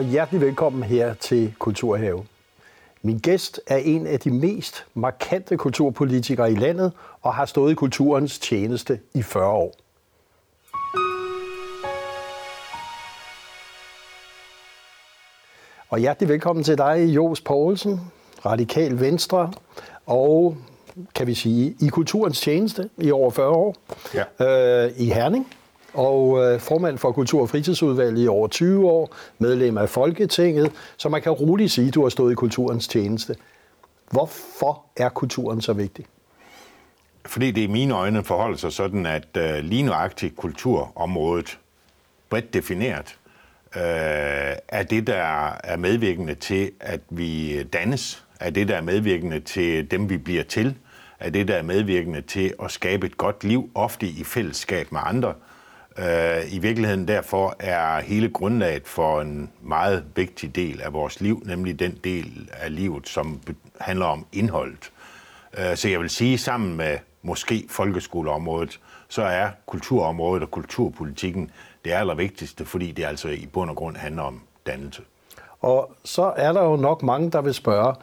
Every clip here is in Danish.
og hjertelig velkommen her til Kulturhave. Min gæst er en af de mest markante kulturpolitikere i landet og har stået i kulturens tjeneste i 40 år. Og hjertelig velkommen til dig, Jos Poulsen, Radikal Venstre, og kan vi sige, i kulturens tjeneste i over 40 år ja. øh, i Herning og øh, formand for Kultur- og Fritidsudvalget i over 20 år, medlem af Folketinget, så man kan roligt sige, at du har stået i kulturens tjeneste. Hvorfor er kulturen så vigtig? Fordi det i mine øjne forholder sig sådan, at øh, lige nøjagtigt kulturområdet, bredt defineret, øh, er det, der er medvirkende til, at vi dannes, er det, der er medvirkende til dem, vi bliver til, er det, der er medvirkende til at skabe et godt liv, ofte i fællesskab med andre, Øh, Øh, I virkeligheden derfor er hele grundlaget for en meget vigtig del af vores liv, nemlig den del af livet, som handler om indholdet. Øh, så jeg vil sige, sammen med måske folkeskoleområdet, så er kulturområdet og kulturpolitikken det allervigtigste, fordi det altså i bund og grund handler om dannelse. Og så er der jo nok mange, der vil spørge,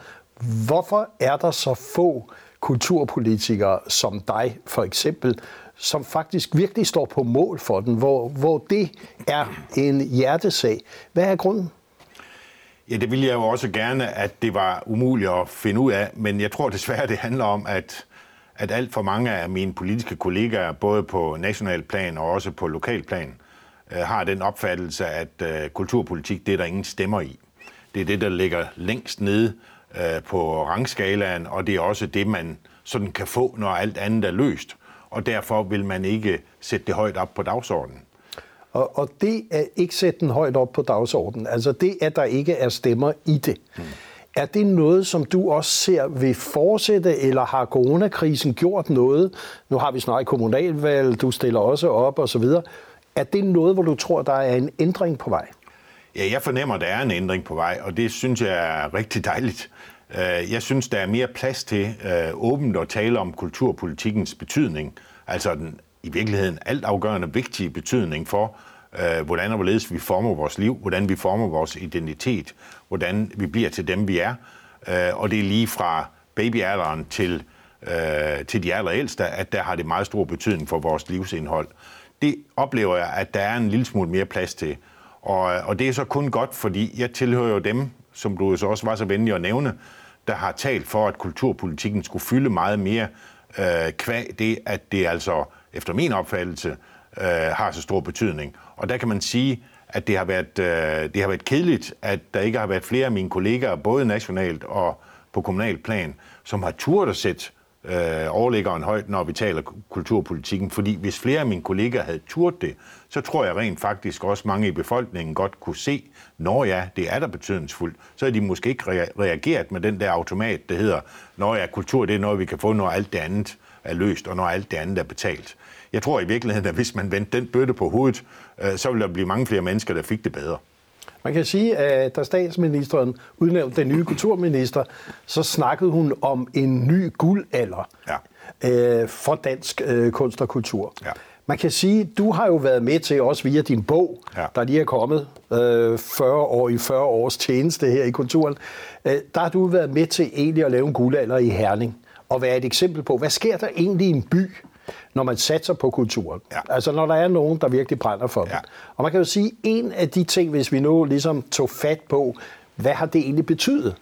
hvorfor er der så få kulturpolitikere som dig, for eksempel, som faktisk virkelig står på mål for den, hvor, hvor det er en hjertesag. Hvad er grunden? Ja, det ville jeg jo også gerne, at det var umuligt at finde ud af, men jeg tror desværre, det handler om, at, at alt for mange af mine politiske kollegaer, både på national plan og også på lokal plan, øh, har den opfattelse, at øh, kulturpolitik, det er der ingen stemmer i. Det er det, der ligger længst nede øh, på rangskalaen, og det er også det, man sådan kan få, når alt andet er løst og derfor vil man ikke sætte det højt op på dagsordenen. Og, og det at ikke sætte den højt op på dagsordenen, altså det, at der ikke er stemmer i det, hmm. er det noget, som du også ser vil fortsætte, eller har coronakrisen gjort noget? Nu har vi snart kommunalvalg, du stiller også op videre. Er det noget, hvor du tror, der er en ændring på vej? Ja, jeg fornemmer, at der er en ændring på vej, og det synes jeg er rigtig dejligt. Øh, jeg synes, der er mere plads til øh, åbent at tale om kulturpolitikkens betydning, altså den i virkeligheden altafgørende vigtige betydning for, øh, hvordan og hvorledes vi former vores liv, hvordan vi former vores identitet, hvordan vi bliver til dem, vi er. Øh, og det er lige fra babyalderen til, til de allerældste, at der har det meget stor betydning for vores livsindhold. Det oplever jeg, at der er en lille smule mere plads til. Og, og det er så kun godt, fordi jeg tilhører jo dem, som du så også var så venlig at nævne, der har talt for, at kulturpolitikken skulle fylde meget mere øh, kvæg det, at det altså, efter min opfattelse, øh, har så stor betydning. Og der kan man sige, at det har, været, øh, det har været kedeligt, at der ikke har været flere af mine kollegaer, både nationalt og på kommunal plan, som har turt at sætte øh, overliggeren højt, når vi taler kulturpolitikken. Fordi hvis flere af mine kollegaer havde turt det, så tror jeg rent faktisk også mange i befolkningen godt kunne se, når ja, det er der betydningsfuldt, så er de måske ikke reageret med den der automat, der hedder, når ja, kultur det er noget, vi kan få, når alt det andet er løst, og når alt det andet er betalt. Jeg tror i virkeligheden, at hvis man vendte den bøtte på hovedet, øh, så ville der blive mange flere mennesker, der fik det bedre. Man kan sige, at da statsministeren udnævnte den nye kulturminister, så snakkede hun om en ny guldalder ja. øh, for dansk øh, kunst og kultur. Ja. Man kan sige, du har jo været med til, også via din bog, ja. der lige er kommet øh, 40 år i 40 års tjeneste her i kulturen, øh, der har du været med til egentlig at lave en guldalder i Herning, og være et eksempel på, hvad sker der egentlig i en by, når man satser på kulturen. Ja. Altså når der er nogen, der virkelig brænder for ja. det. Og man kan jo sige, en af de ting, hvis vi nu ligesom tog fat på, hvad har det egentlig betydet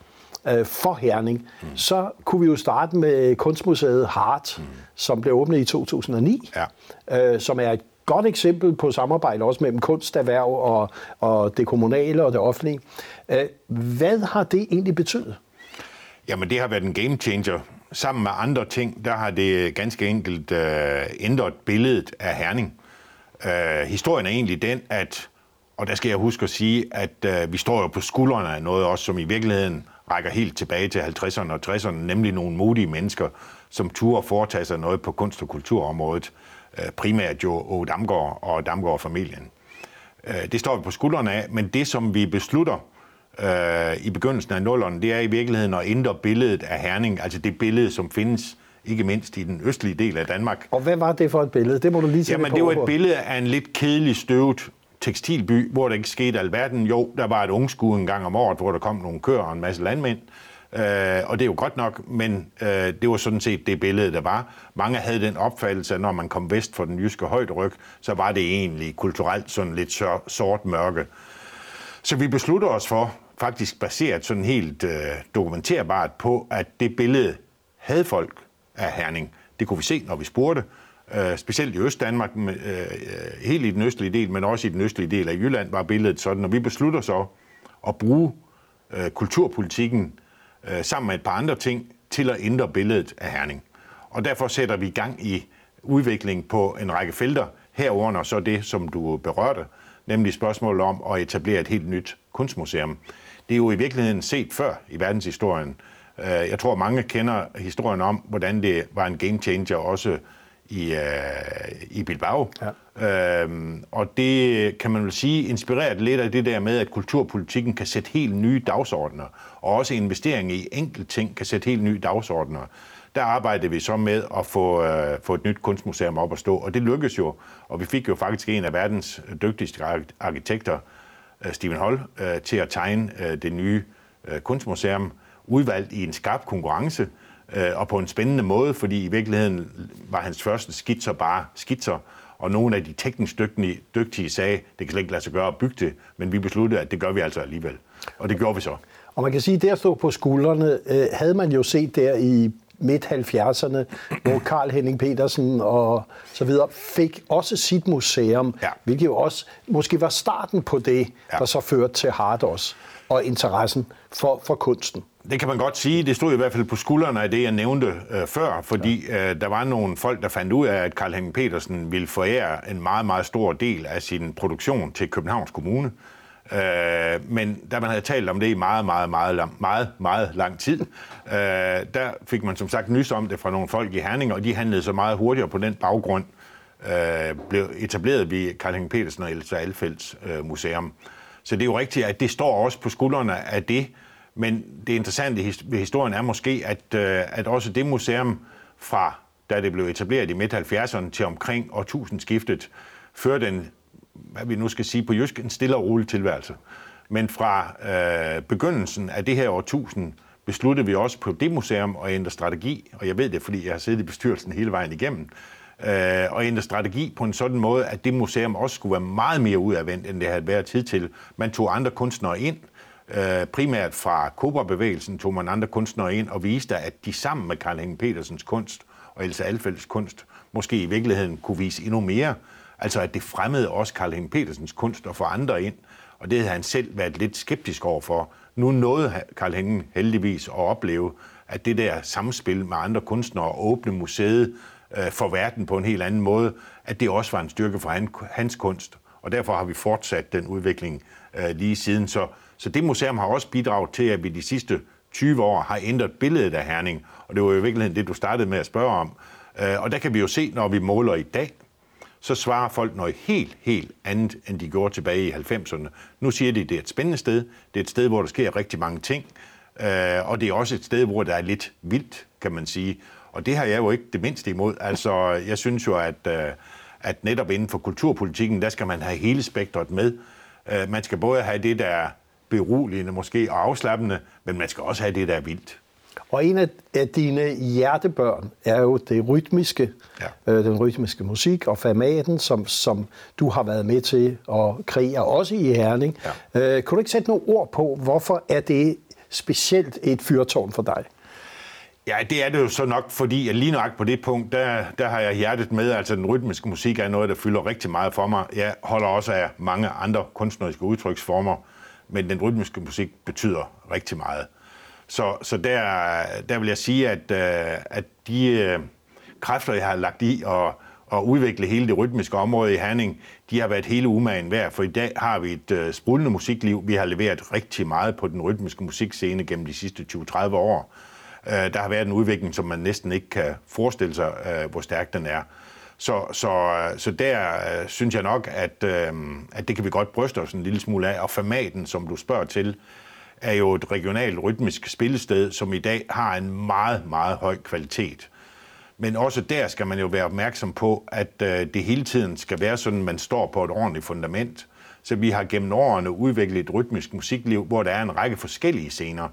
øh, for Herning, mm. så kunne vi jo starte med Kunstmuseet Hart, mm. som blev åbnet i 2009, ja. øh, som er et godt eksempel på samarbejde også mellem kunsterhverv og, og det kommunale og det offentlige. Øh, hvad har det egentlig betydet? Jamen det har været en game changer sammen med andre ting, der har det ganske enkelt øh, ændret billedet af Herning. Øh, historien er egentlig den, at, og der skal jeg huske at sige, at øh, vi står jo på skuldrene af noget også, som i virkeligheden rækker helt tilbage til 50'erne og 60'erne, nemlig nogle modige mennesker, som turde foretage sig noget på kunst- og kulturområdet, øh, primært jo Åge Damgaard og Damgaard-familien. Øh, det står vi på skuldrene af, men det, som vi beslutter, øh, i begyndelsen af nullerne, det er i virkeligheden at ændre billedet af Herning, altså det billede, som findes ikke mindst i den østlige del af Danmark. Og hvad var det for et billede? Det må du lige sige Jamen, det var et billede af en lidt kedelig, støvet tekstilby, hvor der ikke skete alverden. Jo, der var et ungskue en gang om året, hvor der kom nogle køer og en masse landmænd. Øh, og det er jo godt nok, men øh, det var sådan set det billede, der var. Mange havde den opfattelse, at når man kom vest for den jyske højderyg, så var det egentlig kulturelt sådan lidt sort mørke. Så vi beslutter os for, faktisk baseret sådan helt øh, dokumenterbart på, at det billede havde folk af Herning. Det kunne vi se, når vi spurgte. Øh, specielt i Øst-Danmark, øh, øh, helt i den østlige del, men også i den østlige del af Jylland, var billedet sådan. Og vi beslutter så at bruge øh, kulturpolitikken øh, sammen med et par andre ting til at ændre billedet af Herning. Og derfor sætter vi gang i udvikling på en række felter, herunder så det, som du berørte, nemlig spørgsmålet om at etablere et helt nyt kunstmuseum. Det er jo i virkeligheden set før i verdenshistorien. Øh, jeg tror, mange kender historien om, hvordan det var en game changer også i, uh, i Bilbao. Ja. Øhm, og det kan man vel sige inspireret lidt af det der med, at kulturpolitikken kan sætte helt nye dagsordner, og også investering i enkelte ting kan sætte helt nye dagsordner. Der arbejdede vi så med at få, uh, få et nyt kunstmuseum op at stå, og det lykkedes jo. Og vi fik jo faktisk en af verdens dygtigste arkitekter, Øh, Stephen Hall, øh, til at tegne øh, det nye kunstmuseum, udvalgt i en skarp konkurrence, og på en spændende måde, fordi i virkeligheden var hans første skitser bare skitser, og nogle af de teknisk dygtige, dygtige sagde, det kan slet ikke lade sig gøre at bygge det, men vi besluttede, at det gør vi altså alligevel. Og det gjorde vi så. Og man kan sige, at der stod på skuldrene, øh, havde man jo set der i midt-70'erne, hvor Karl Henning Petersen og så videre fik også sit museum, ja. hvilket jo også måske var starten på det, ja. der så førte til Hardos og interessen for, for kunsten. Det kan man godt sige. Det stod i hvert fald på skuldrene af det, jeg nævnte øh, før, fordi ja. øh, der var nogle folk, der fandt ud af, at Karl Henning Petersen ville forære en meget, meget stor del af sin produktion til Københavns Kommune. Øh, men da man havde talt om det i meget, meget, meget, meget, meget, meget lang tid, øh, der fik man som sagt nys om det fra nogle folk i Herning, og de handlede så meget hurtigere på den baggrund, øh, blev etableret ved Karl Henning Petersen og Elsa Alfelds øh, museum. Så det er jo rigtigt, at det står også på skuldrene af det, men det interessante ved historien er måske, at, øh, at også det museum fra da det blev etableret i midt-70'erne til omkring årtusindskiftet, førte en, hvad vi nu skal sige på jysk, en stille og rolig tilværelse. Men fra øh, begyndelsen af det her årtusind besluttede vi også på det museum at ændre strategi, og jeg ved det, fordi jeg har siddet i bestyrelsen hele vejen igennem, øh, og ændre strategi på en sådan måde, at det museum også skulle være meget mere udadvendt, end det havde været tid til. Man tog andre kunstnere ind, øh, primært fra Cobra-bevægelsen tog man andre kunstnere ind og viste, at de sammen med Karl Henning Petersens kunst og Elsa Alfelds kunst måske i virkeligheden kunne vise endnu mere. Altså at det fremmede også Karl Henning Petersens kunst og få andre ind. Og det havde han selv været lidt skeptisk overfor. Nu nåede Karl Henning heldigvis at opleve, at det der samspil med andre kunstnere, og åbne museet øh, for verden på en helt anden måde, at det også var en styrke for han, hans kunst. Og derfor har vi fortsat den udvikling øh, lige siden. Så, så det museum har også bidraget til, at vi de sidste 20 år har ændret billedet af Herning. Og det var jo i virkeligheden det, du startede med at spørge om. Øh, og der kan vi jo se, når vi måler i dag, så svarer folk noget helt, helt andet, end de gjorde tilbage i 90'erne. Nu siger de, at det er et spændende sted. Det er et sted, hvor der sker rigtig mange ting. Øh, og det er også et sted, hvor der er lidt vildt, kan man sige. Og det har jeg jo ikke det mindste imod. Altså, jeg synes jo, at, øh, at netop inden for kulturpolitikken, der skal man have hele spektret med. Øh, man skal både have det, der er beroligende måske og afslappende, men man skal også have det, der er vildt. Og en af dine hjertebørn er jo det rytmiske, ja. øh, den rytmiske musik og formaten, som, som du har været med til at kreere, også i Herning. Ja. Øh, kunne du ikke sætte nogle ord på, hvorfor er det specielt et fyrtårn for dig? Ja, det er det jo så nok, fordi at lige nok på det punkt, der, der har jeg hjertet med. Altså den rytmiske musik er noget, der fylder rigtig meget for mig. Jeg holder også af mange andre kunstneriske udtryksformer, men den rytmiske musik betyder rigtig meget. Så, så der, der vil jeg sige, at, øh, at de øh, kræfter, jeg har lagt i at, at udvikle hele det rytmiske område i Herning, de har været hele umagen værd, for i dag har vi et øh, sprudlende musikliv. Vi har leveret rigtig meget på den rytmiske musikscene gennem de sidste 20-30 år. Der har været en udvikling, som man næsten ikke kan forestille sig, hvor stærk den er. Så, så, så der synes jeg nok, at, uh, at det kan vi godt bryste os en lille smule af. Og formaten, som du spørger til, er jo et regionalt rytmisk spillested, som i dag har en meget, meget høj kvalitet. Men også der skal man jo være opmærksom på, at øh, det hele tiden skal være sådan, at man står på et ordentligt fundament. Så vi har gennem årene udviklet et rytmisk musikliv, hvor der er en række forskellige scener.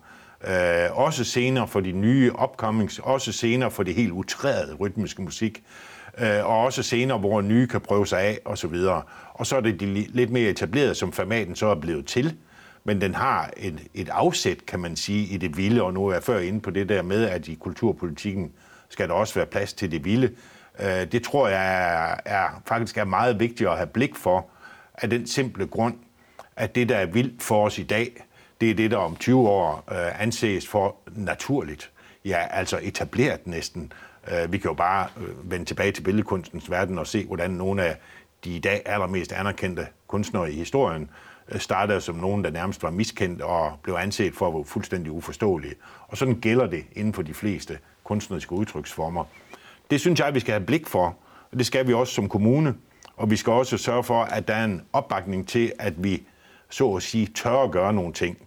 Øh, også scener for de nye upcomings, også scener for det helt utrærede rytmiske musik, øh, og også scener, hvor nye kan prøve sig af, og så videre. Og så er det de lidt mere etablerede, som formaten så er blevet til, men den har et, et afsæt, kan man sige, i det vilde, og nu er jeg før inde på det der med, at i kulturpolitikken skal der også være plads til det vilde. Øh, det tror jeg er, er, faktisk er meget vigtigt at have blik for, af den simple grund, at det, der er vildt for os i dag, det er det, der om 20 år øh, anses for naturligt. Ja, altså etableret næsten. Øh, vi kan jo bare øh, vende tilbage til billedkunstens verden og se, hvordan nogle af de i dag allermest anerkendte kunstnere i historien Øh, startede som nogen, der nærmest var miskendt og blev anset for at være fuldstændig uforståelige. Og sådan gælder det inden for de fleste kunstneriske udtryksformer. Det synes jeg, vi skal have blik for, og det skal vi også som kommune. Og vi skal også sørge for, at der er en opbakning til, at vi så at sige tør at gøre nogle ting.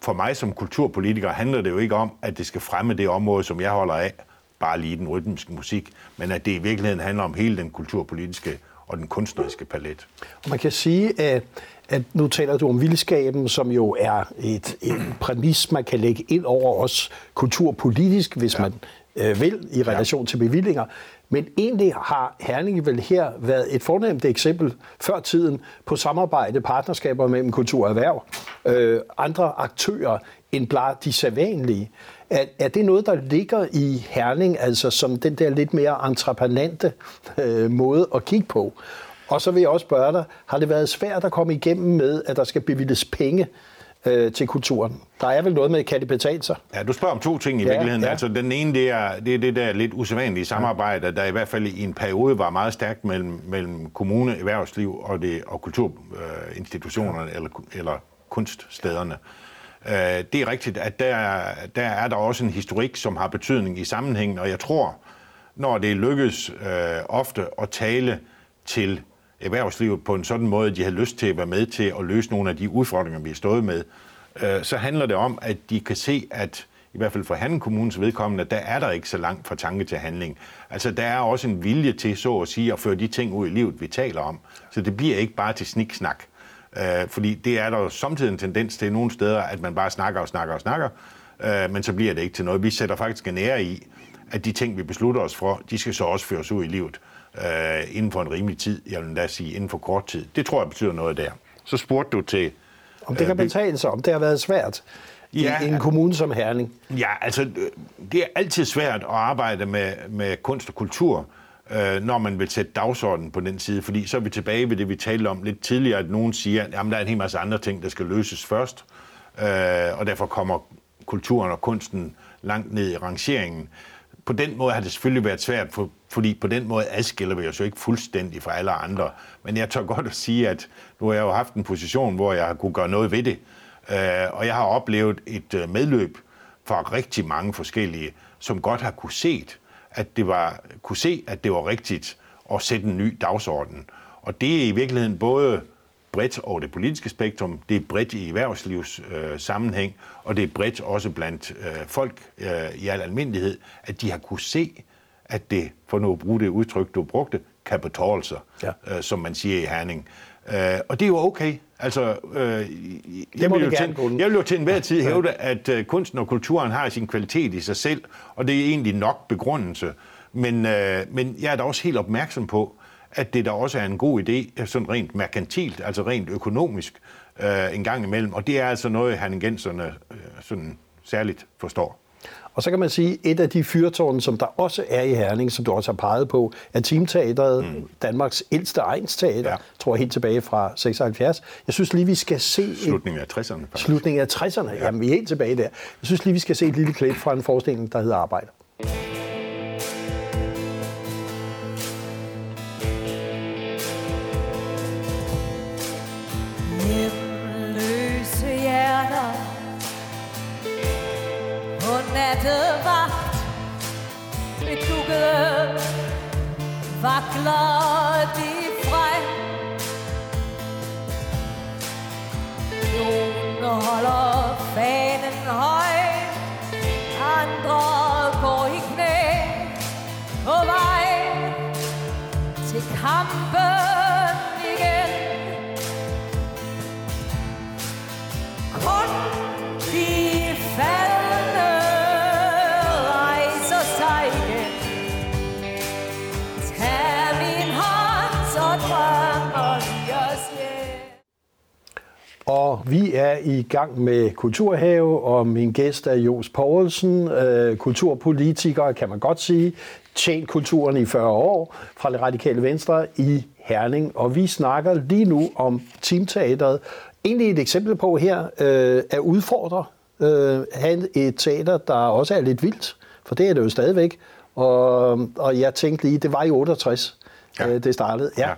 For mig som kulturpolitiker handler det jo ikke om, at det skal fremme det område, som jeg holder af, bare lige den rytmiske musik, men at det i virkeligheden handler om hele den kulturpolitiske og den kunstneriske palet. Og man kan sige, at, at nu taler du om vildskaben, som jo er et, en præmis, man kan lægge ind over os kulturpolitisk, hvis ja. man øh, vil, i relation ja. til bevillinger. Men egentlig har Herning vel her været et fornemt eksempel før tiden på samarbejde, partnerskaber mellem kultur og erhverv, øh, andre aktører end blot de sædvanlige. Er, er det noget, der ligger i Herning, altså som den der lidt mere entreprenante øh, måde at kigge på? Og så vil jeg også spørge dig, har det været svært at komme igennem med, at der skal bevilles penge øh, til kulturen. Der er vel noget med, kan det betale sig? Ja, du spørger om to ting i ja, virkeligheden. Ja. Altså, den ene, det er, det er det der lidt usædvanlige samarbejde, der i hvert fald i en periode var meget stærkt mellem, mellem kommune, erhvervsliv og, det, og kulturinstitutionerne ja. eller, eller kunststederne. Øh, det er rigtigt, at der, der er der også en historik, som har betydning i sammenhængen, og jeg tror, når det lykkes øh, ofte at tale til erhvervslivet på en sådan måde, at de har lyst til at være med til at løse nogle af de udfordringer, vi har stået med, øh, så handler det om, at de kan se, at i hvert fald for Handen Kommunes vedkommende, der er der ikke så langt fra tanke til handling. Altså, der er også en vilje til, så at sige, at føre de ting ud i livet, vi taler om. Så det bliver ikke bare til sniksnak. Øh, fordi det er der jo samtidig en tendens til nogle steder, at man bare snakker og snakker og snakker, øh, men så bliver det ikke til noget. Vi sætter faktisk en ære i, at de ting, vi beslutter os for, de skal så også føres ud i livet øh, inden for en rimelig tid, jeg vil da sige inden for kort tid. Det tror jeg betyder noget der. Så spurgte du til... Om det kan øh, betale sig, om det har været svært ja, i en kommune som Herning. Ja, altså det er altid svært at arbejde med, med kunst og kultur, øh, når man vil sætte dagsordenen på den side, fordi så er vi tilbage ved det, vi talte om lidt tidligere, at nogen siger, at jamen, der er en hel masse andre ting, der skal løses først, øh, og derfor kommer kulturen og kunsten langt ned i rangeringen på den måde har det selvfølgelig været svært, for, fordi på den måde adskiller vi os jo ikke fuldstændig fra alle andre. Men jeg tør godt at sige, at nu har jeg jo haft en position, hvor jeg har kunne gøre noget ved det. Øh, og jeg har oplevet et øh, medløb fra rigtig mange forskellige, som godt har kunne set, at det var, kunne se, at det var rigtigt at sætte en ny dagsorden. Og det er i virkeligheden både bredt over det politiske spektrum, det er bredt i erhvervslivs øh, sammenhæng, og det er bredt også blandt øh, folk øh, i al almindelighed, at de har kunne se, at det, for nu at bruge det udtryk, du brugte, kan betale sig, ja. øh, som man siger i Herning. Øh, og det er jo okay. Altså, øh, jeg, vil jo til, jeg vil jo til enhver tid hævde, at øh, kunsten og kulturen har sin kvalitet i sig selv, og det er egentlig nok begrundelse. Men, øh, men jeg er da også helt opmærksom på, at det der også er en god idé, sådan rent merkantilt, altså rent økonomisk, øh, en gang imellem. Og det er altså noget, herningenserne øh, sådan særligt forstår. Og så kan man sige, at et af de fyrtårne, som der også er i Herning, som du også har peget på, er Teamteateret, mm. Danmarks ældste egensteater, ja. tror jeg helt tilbage fra 76. Jeg synes lige, vi skal se... Slutningen af 60'erne. Faktisk. Slutningen af 60'erne, ja. jamen vi er helt tilbage der. Jeg synes lige, vi skal se et lille klip fra en forestilling, der hedder Arbejde. Nattevagt Med dukkede vakler de frem Nogle holder fanen høj Andre går i knæ På vej til vi er i gang med Kulturhave, og min gæst er Jos Poulsen, øh, kulturpolitiker, kan man godt sige, tjent kulturen i 40 år fra det radikale venstre i Herning. Og vi snakker lige nu om teamteateret. Egentlig et eksempel på her øh, at udfordre øh, have et teater, der også er lidt vildt, for det er det jo stadigvæk. Og, og jeg tænkte lige, det var i 68, ja. øh, det startede. Ja.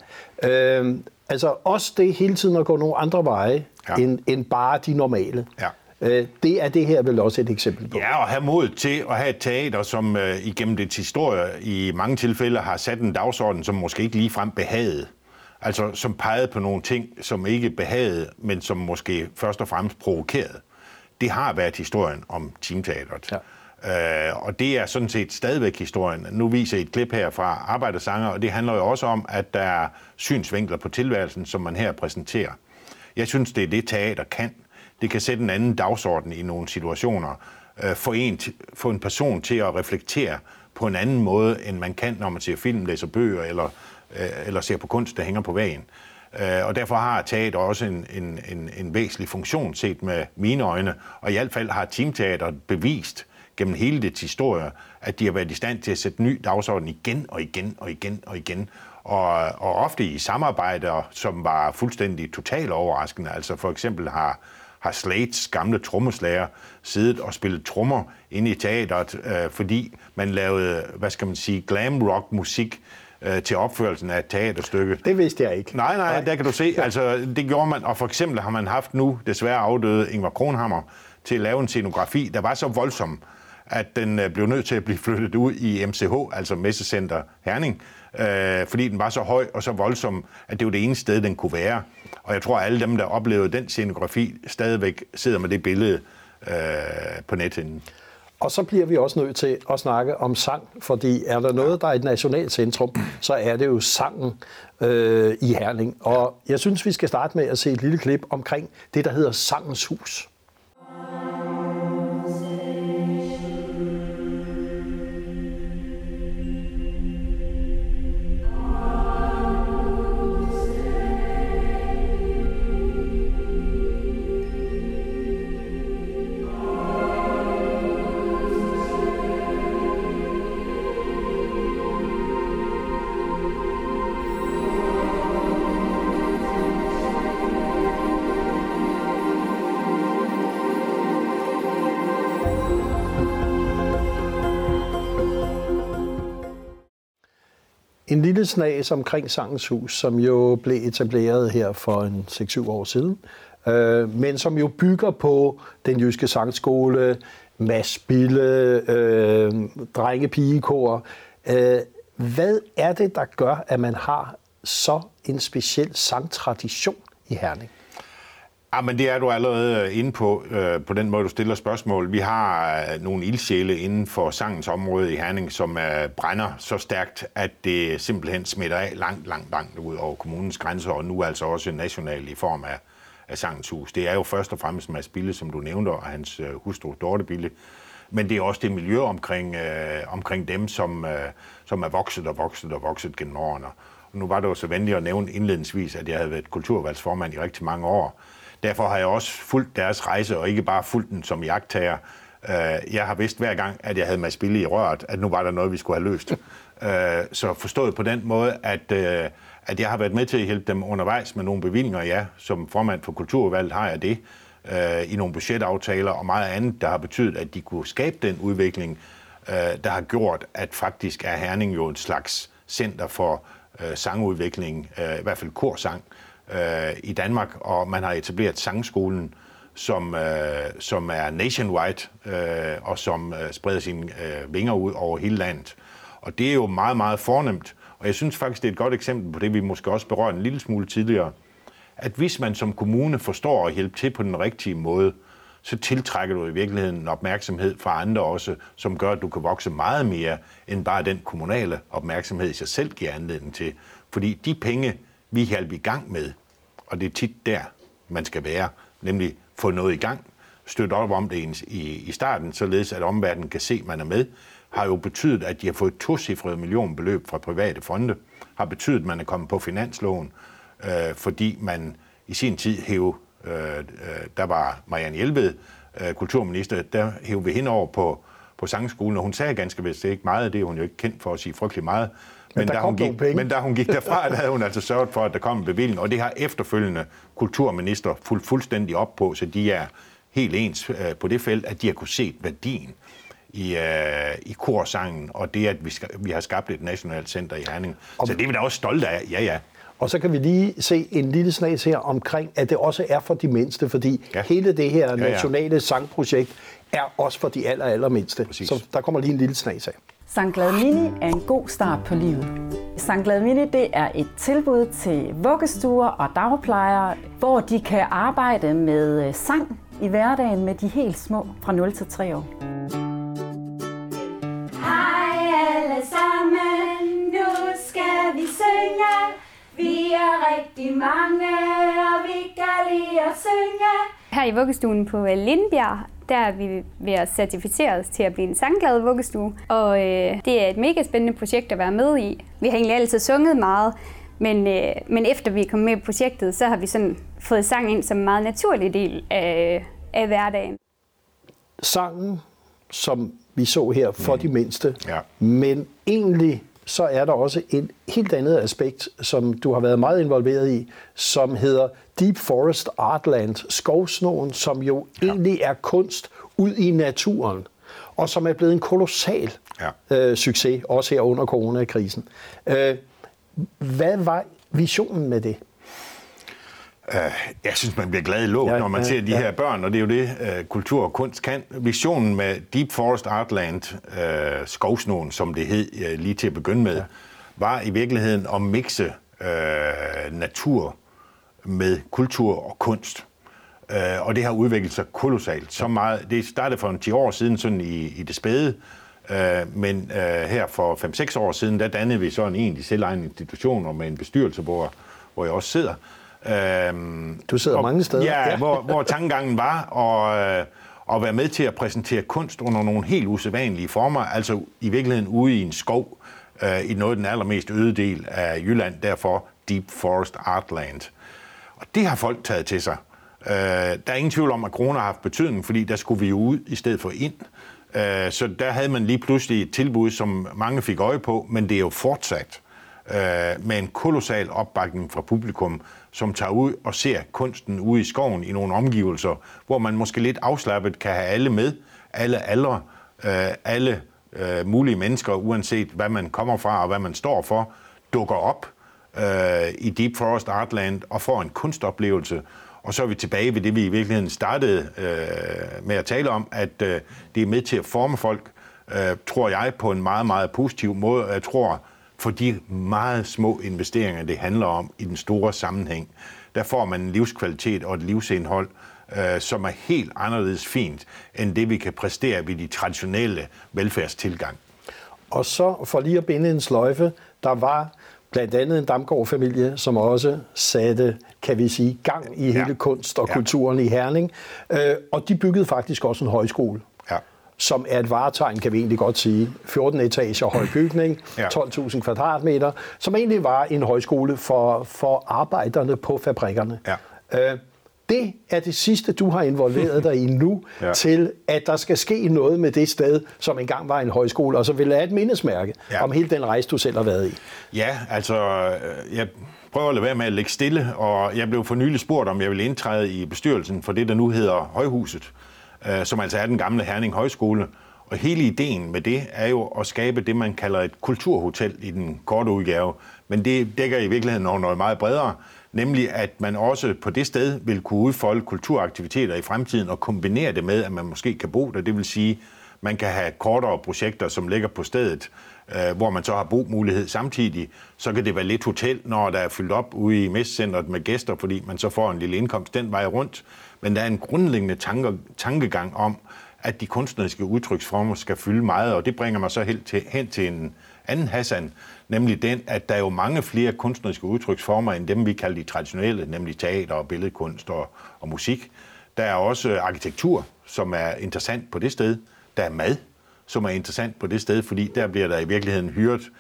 ja. Øh, altså også det hele tiden at gå nogle andre veje, ja. end, end bare de normale. Ja. Øh, det er det her vel også et eksempel på. Ja, og have mod til at have et teater, som øh, igennem det historie i mange tilfælde har sat en dagsorden, som måske ikke ligefrem behagede. Altså som pegede på nogle ting, som ikke behagede, men som måske først og fremmest provokerede. Det har været historien om teamteateret. Ja. Øh, og det er sådan set stadigvæk historien. Nu viser jeg et klip her fra Arbejdersanger, og det handler jo også om, at der er synsvinkler på tilværelsen, som man her præsenterer. Jeg synes, det er det, teater kan. Det kan sætte en anden dagsorden i nogle situationer. Øh, få, en, få en person til at reflektere på en anden måde, end man kan, når man ser film, læser bøger eller, øh, eller ser på kunst, der hænger på væggen. Øh, og derfor har teater også en, en, en, en væsentlig funktion set med mine øjne, og i hvert fald har teamteater bevist gennem hele dets historie, at de har været i stand til at sætte ny dagsorden igen og igen og igen og igen, og, og ofte i samarbejder, som var fuldstændig totalt overraskende. Altså for eksempel har, har Slates gamle trommeslager siddet og spillet trommer inde i teateret, øh, fordi man lavede, hvad skal man sige, glam rock musik, øh, til opførelsen af et teaterstykke. Det vidste jeg ikke. Nej, nej, der kan du se. Altså, det gjorde man, og for eksempel har man haft nu desværre afdøde Ingvar Kronhammer til at lave en scenografi, der var så voldsom, at den øh, blev nødt til at blive flyttet ud i MCH, altså Messecenter Herning, øh, fordi den var så høj og så voldsom, at det var det eneste sted, den kunne være. Og jeg tror, at alle dem, der oplevede den scenografi, stadigvæk sidder med det billede øh, på nettet. Og så bliver vi også nødt til at snakke om sang, fordi er der noget, der er et nationalt centrum, så er det jo sangen øh, i Herning. Og jeg synes, vi skal starte med at se et lille klip omkring det, der hedder Sangens Hus. En lille snas omkring Sangens Hus, som jo blev etableret her for en 6-7 år siden, øh, men som jo bygger på den jyske sangskole, Mads Bille, øh, drengepigekor. Øh, hvad er det, der gør, at man har så en speciel sangtradition i Herning? Ja, men det er du allerede øh, inde på, øh, på den måde, du stiller spørgsmål. Vi har øh, nogle ildsjæle inden for sangens område i Herning, som øh, brænder så stærkt, at det simpelthen smitter af langt, langt, langt ud over kommunens grænser, og nu altså også nationalt i form af, af sangens hus. Det er jo først og fremmest Mads Bille, som du nævnte, og hans øh, hustru Dorte Bille, men det er også det miljø omkring, øh, omkring dem, som, øh, som er vokset og vokset og vokset gennem årene. Og nu var det jo så venligt at nævne indledningsvis, at jeg havde været kulturvalgsformand i rigtig mange år, Derfor har jeg også fulgt deres rejse, og ikke bare fulgt den som jagttager. Øh, jeg har vidst hver gang, at jeg havde Mads Bille i røret, at nu var der noget, vi skulle have løst. Øh, så forstået på den måde, at, øh, at jeg har været med til at hjælpe dem undervejs med nogle bevillinger, ja. Som formand for Kulturvalget har jeg det øh, i nogle budgetaftaler og meget andet, der har betydet, at de kunne skabe den udvikling, øh, der har gjort, at faktisk er Herning jo et slags center for øh, sangudvikling, i hvert fald korsang, øh, Øh, i Danmark, og man har etableret sangskolen, som, øh, som er nationwide, øh, og som øh, spreder sine øh, vinger ud over hele landet. Og det er jo meget, meget fornemt, og jeg synes faktisk, det er et godt eksempel på det, vi måske også berørte en lille smule tidligere, at hvis man som kommune forstår at hjælpe til på den rigtige måde, så tiltrækker du i virkeligheden en opmærksomhed fra andre også, som gør, at du kan vokse meget mere, end bare den kommunale opmærksomhed i sig selv giver anledning til. Fordi de penge, vi hjælper i gang med, og det er tit der, man skal være, nemlig få noget i gang, støtte op om det i, i starten, således at omverdenen kan se, at man er med, har jo betydet, at de har fået tocifrede millionbeløb fra private fonde, har betydet, at man er kommet på finansloven, øh, fordi man i sin tid hævde, øh, øh, der var Marianne Hjelved, øh, kulturminister, der hævde vi hende over på, på sangskolen, og hun sagde ganske vist ikke meget, det er hun jo ikke kendt for at sige frygtelig meget, men, da hun, gik, men da hun gik derfra, der havde hun altså sørget for, at der kom en bevilling, og det har efterfølgende kulturminister fuldt fuldstændig op på, så de er helt ens øh, på det felt, at de har kunne se værdien i, øh, i korsangen, og det, at vi, skal, vi har skabt et nationalt center i Herning. Så det er vi da også stolte af, ja ja. Og så kan vi lige se en lille snas her omkring, at det også er for de mindste, fordi ja. hele det her nationale ja, ja. sangprojekt er også for de aller, allermindste. Præcis. Så der kommer lige en lille snas af. St. Glad Mini er en god start på livet. St. Glad Mini det er et tilbud til vuggestuer og dagplejere, hvor de kan arbejde med øh, sang i hverdagen med de helt små fra 0 til 3 år. Hej alle sammen, nu skal vi synge. Vi er rigtig mange, og vi kan lide at synge. Her i vuggestuen på Lindbjerg der er vi ved at certificere os til at blive en sangglad vuggestue, og øh, det er et mega spændende projekt at være med i. Vi har egentlig altid sunget meget, men, øh, men efter vi er kommet med i projektet, så har vi sådan fået sang ind som en meget naturlig del af, af hverdagen. Sangen, som vi så her, for mm. de mindste, ja. men egentlig så er der også et helt andet aspekt, som du har været meget involveret i, som hedder Deep Forest Artland, skovsnogen, som jo ja. egentlig er kunst ud i naturen, og som er blevet en kolossal ja. øh, succes, også her under coronakrisen. Øh, hvad var visionen med det? Uh, jeg synes, man bliver glad i låg, ja, når man ja, ser de ja. her børn, og det er jo det, uh, kultur og kunst kan. Visionen med Deep Forest Artland, uh, skovsnogen, som det hed uh, lige til at begynde med, ja. var i virkeligheden at mixe uh, natur med kultur og kunst. Uh, og det har udviklet sig kolossalt. Så meget, det startede for en 10 år siden sådan i, i det spæde, uh, men uh, her for 5-6 år siden, der dannede vi så en egentlig selvejende institution og med en bestyrelse, hvor, hvor jeg også sidder. Øhm, du sidder og, mange steder. Ja, ja. hvor, hvor tankegangen var at, øh, at være med til at præsentere kunst under nogle helt usædvanlige former, altså i virkeligheden ude i en skov, øh, i noget af den allermest øde del af Jylland, derfor Deep Forest Artland. Og det har folk taget til sig. Øh, der er ingen tvivl om, at corona har haft betydning, fordi der skulle vi jo ud i stedet for ind. Øh, så der havde man lige pludselig et tilbud, som mange fik øje på, men det er jo fortsat øh, med en kolossal opbakning fra publikum, som tager ud og ser kunsten ude i skoven i nogle omgivelser, hvor man måske lidt afslappet kan have alle med, alle aldre, øh, alle øh, mulige mennesker, uanset hvad man kommer fra og hvad man står for, dukker op øh, i Deep Forest Artland og får en kunstoplevelse. Og så er vi tilbage ved det, vi i virkeligheden startede øh, med at tale om, at øh, det er med til at forme folk, øh, tror jeg, på en meget, meget positiv måde. Jeg tror, for de meget små investeringer, det handler om i den store sammenhæng. Der får man en livskvalitet og et livsindhold, øh, som er helt anderledes fint, end det vi kan præstere ved de traditionelle velfærdstilgang. Og så for lige at binde en sløjfe, der var blandt andet en Damgaard-familie, som også satte, kan vi sige, gang i hele ja. kunst og ja. kulturen i Herning. Øh, og de byggede faktisk også en højskole som er et varetegn, kan vi egentlig godt sige. 14 etager høj bygning, ja. 12.000 kvadratmeter, som egentlig var en højskole for, for arbejderne på fabrikkerne. Ja. Øh, det er det sidste, du har involveret dig i nu, ja. til at der skal ske noget med det sted, som engang var en højskole, og så vil jeg et mindesmærke ja. om hele den rejse, du selv har været i. Ja, altså, øh, jeg prøver at lade være med at ligge stille, og jeg blev for nylig spurgt, om jeg vil indtræde i bestyrelsen for det, der nu hedder Højhuset øh, som altså er den gamle Herning Højskole. Og hele ideen med det er jo at skabe det, man kalder et kulturhotel i den korte udgave. Men det dækker i virkeligheden noget, noget meget bredere, nemlig at man også på det sted vil kunne udfolde kulturaktiviteter i fremtiden og kombinere det med, at man måske kan bo der. Det vil sige, man kan have kortere projekter, som ligger på stedet, øh, hvor man så har bomulighed samtidig. Så kan det være lidt hotel, når der er fyldt op ude i messecenteret med gæster, fordi man så får en lille indkomst den vej rundt. Men der er en grundlæggende tanke, tankegang om, at de kunstneriske udtryksformer skal fylde meget, og det bringer mig så helt til, hen til en anden Hassan, nemlig den, at der er jo mange flere kunstneriske udtryksformer end dem, vi kalder de traditionelle, nemlig teater og billedkunst og, og musik. Der er også arkitektur, som er interessant på det sted. Der er mad, som er interessant på det sted, fordi der bliver der i virkeligheden hyret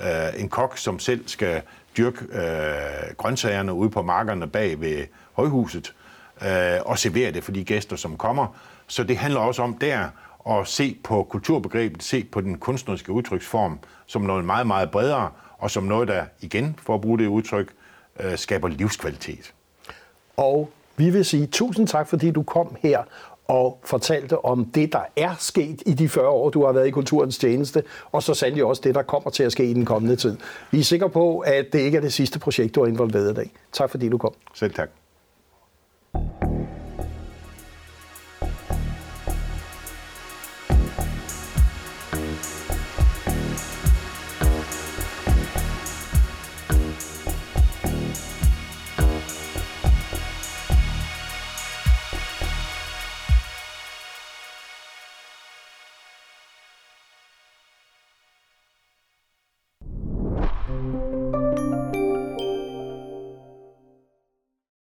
øh, en kok, som selv skal dyrke øh, grøntsagerne ude på markerne bag ved højhuset øh, og servere det for de gæster, som kommer. Så det handler også om der at se på kulturbegrebet, se på den kunstneriske udtryksform som noget meget, meget bredere, og som noget, der igen, for at bruge det udtryk, øh, skaber livskvalitet. Og vi vil sige tusind tak, fordi du kom her og fortalte om det, der er sket i de 40 år, du har været i kulturens tjeneste, og så sandelig også det, der kommer til at ske i den kommende tid. Vi er sikre på, at det ikke er det sidste projekt, du har involveret i dag. Tak fordi du kom. Selv tak.